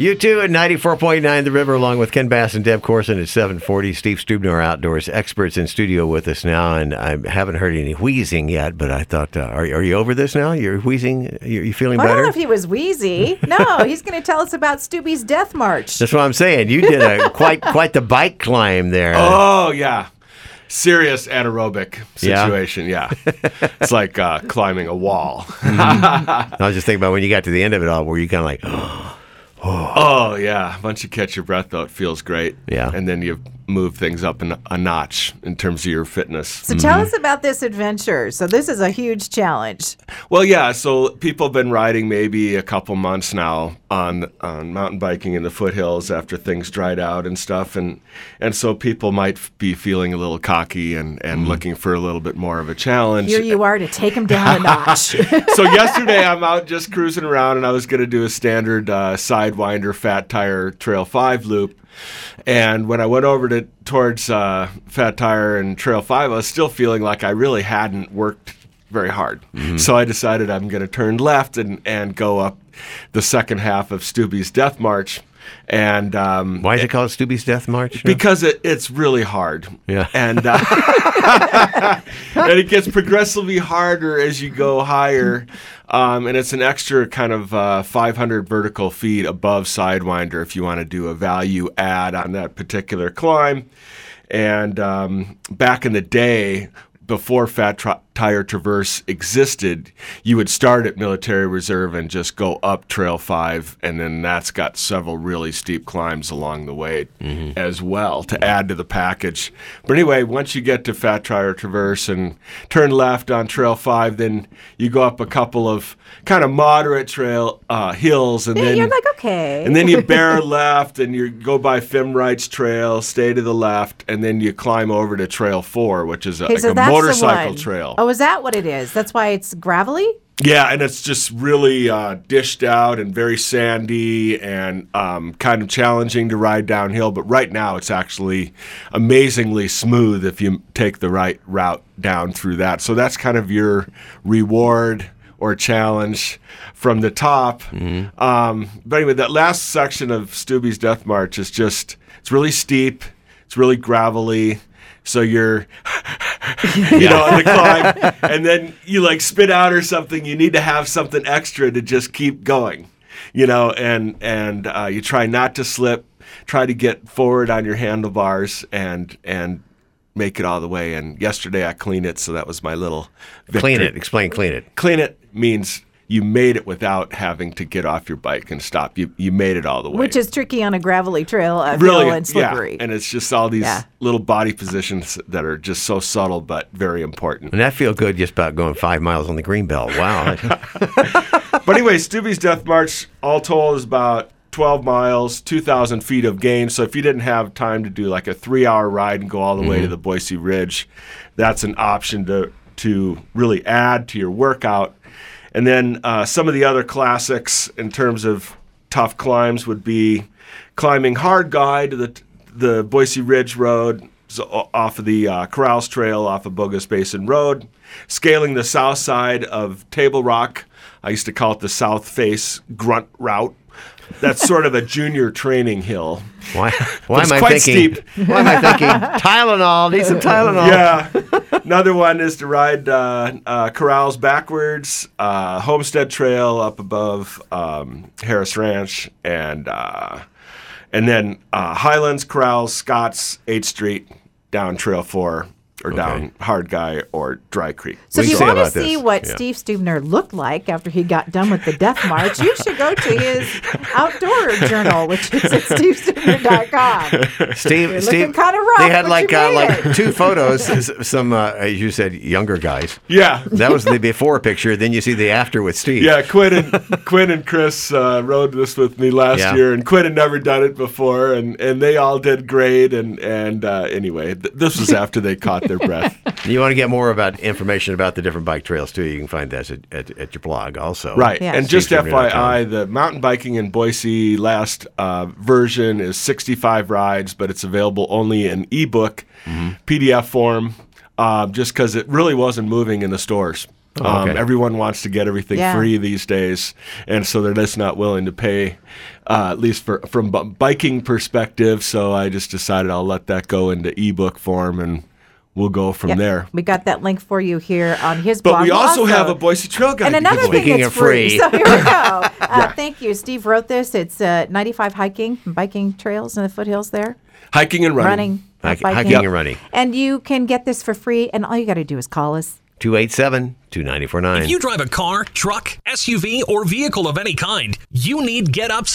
You too at 94.9 The River, along with Ken Bass and Deb Corson at 740. Steve Stubner, outdoors experts in studio with us now, and I haven't heard any wheezing yet, but I thought, uh, are, are you over this now? You're wheezing? You're, you feeling I don't know if he was wheezy. No, he's going to tell us about Stubby's death march. That's what I'm saying. You did a quite quite the bike climb there. Oh yeah, serious anaerobic situation. Yeah, it's like uh, climbing a wall. I was just thinking about when you got to the end of it all, were you kind of like, Oh yeah, once you catch your breath though, it feels great. Yeah. and then you move things up an, a notch in terms of your fitness. So tell us about this adventure. So this is a huge challenge. Well, yeah. So people have been riding maybe a couple months now on on mountain biking in the foothills after things dried out and stuff, and and so people might be feeling a little cocky and and looking for a little bit more of a challenge. Here you are to take him down a notch. so yesterday I'm out just cruising around and I was going to do a standard uh, sidewinder fat tire trail 5 loop and when I went over to towards uh, fat tire and trail 5 I was still feeling like I really hadn't worked very hard. So I decided I'm going to turn left and, and go up the second half of Stubby's Death March and um, why is it called Stubby's Death March? because it, it's really hard. Yeah. And uh, and it gets progressively harder as you go higher. Um, and it's an extra kind of uh, 500 vertical feet above Sidewinder if you want to do a value add on that particular climb. And um, back in the day, before Fat Tri- Tire Traverse existed, you would start at Military Reserve and just go up Trail 5, and then that's got several really steep climbs along the way as well to add to the package. But anyway, once you get to Fat Tire Traverse and turn left on Trail 5, then you go up a couple of kind of moderate trail uh, hills, and then You're like, okay. and then you bear left and you go by Femrite's Trail, stay to the left, and then you climb over to Trail 4, which is a, Okay, like so a motorcycle trail. Oh, is that what it is? That's why it's gravelly? Yeah, and it's just really uh, dished out and very sandy and um, kind of challenging to ride downhill. But right now, it's actually amazingly smooth if you take the right route down through that. So that's kind of your reward or challenge from the top. Um, but anyway, that last section of Stubby's Death March is just, it's really steep, it's really gravelly. So you're, you know, on the climb, and then you like spit out or something. You need to have something extra to just keep going, you know, and and uh, you try not to slip, try to get forward on your handlebars, and and make it all the way. And yesterday I cleaned it, so that was my little victory. Clean it. Explain clean it. Clean it means you made it without having to get off your bike and stop. You you made it all the way. Which is tricky on a gravelly trail, uh, really and slippery. Yeah, and it's just all these Yeah. little body positions that are just so subtle but very important. And that feel good just about going five miles on the green belt. Wow. but anyway, Stubby's Death March, all told, is about 12 miles, 2,000 feet of gain. So if you didn't have time to do like a three hour ride and go all the way to the Boise Ridge, that's an option to, to really add to your workout. And then uh, some of the other classics in terms of tough climbs would be climbing Hard to the, the Boise Ridge Road, off of the uh, Corrals Trail, off of Bogus Basin Road, scaling the south side of Table Rock. I used to call it the South Face Grunt Route. That's sort of a junior training hill. Why, why am I quite thinking? Why am I thinking Tylenol? Need some Tylenol. Yeah. Another one is to ride uh, uh, corrals backwards, uh, Homestead Trail up above um, Harris Ranch, and uh, and then uh, Highlands, Corrals, Scotts, 8th Street, down Trail 4, or down Hard Guy or Dry Creek. So We if you want to about this. see what Yeah. Steve Stubner looked like after he got done with the Death March, you should go to his outdoor journal, which is at stevestubner.com. Steve, You're Steve, kinda rough, they had like uh, like two photos. Some, uh, as you said, younger guys. Yeah. That was the before picture. Then you see the after with Steve. Yeah, Quinn and Quinn and Chris uh, rode this with me last Yeah. year, and Quinn had never done it before, and, and they all did great. And and uh, anyway, th- this was after they caught their breath. You want to get more about information about the different bike trails too? You can find that at, at, at your blog also. Right. Yeah. And just SteveStubner.com. FYI, the mountain biking in Boise last uh, version is 65 rides, but it's available only in ebook, Mm-hmm. PDF form, uh, just because it really wasn't moving in the stores. Um, Oh, okay. everyone wants to get everything Yeah. free these days, and so they're just not willing to pay, uh, at least for from b- biking perspective. So I just decided I'll let that go into ebook form, and we'll go from Yeah, there. We got that link for you here on his But blog. we We'll also have a Boise Trail guide. And another away. thing Speaking that's of free. So here we go. Uh, Thank you. Steve wrote this. It's uh, 95 hiking and biking trails in the foothills there. hiking and running. Running. not Hiking- biking. hiking and running. And you can get this for free. And all you got to do is call us. 287 2949. If you drive a car, truck, SUV, or vehicle of any kind, you need Get Up